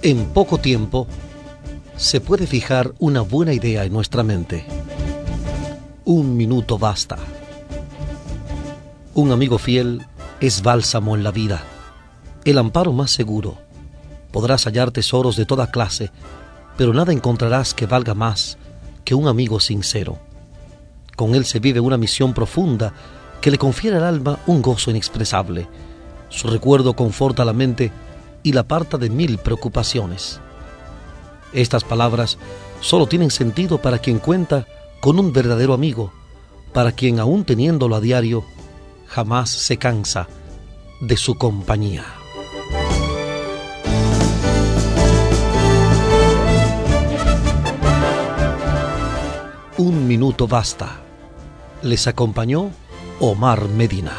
En poco tiempo se puede fijar una buena idea en nuestra mente. Un minuto basta. Un amigo fiel es bálsamo en la vida, el amparo más seguro. Podrás hallar tesoros de toda clase, pero nada encontrarás que valga más que un amigo sincero. Con él se vive una misión profunda que le confiere al alma un gozo inexpresable. Su recuerdo conforta la mente y la aparta de mil preocupaciones. Estas palabras solo tienen sentido para quien cuenta con un verdadero amigo, para quien aún teniéndolo a diario, jamás se cansa de su compañía. Un minuto basta. Les acompañó Omar Medina.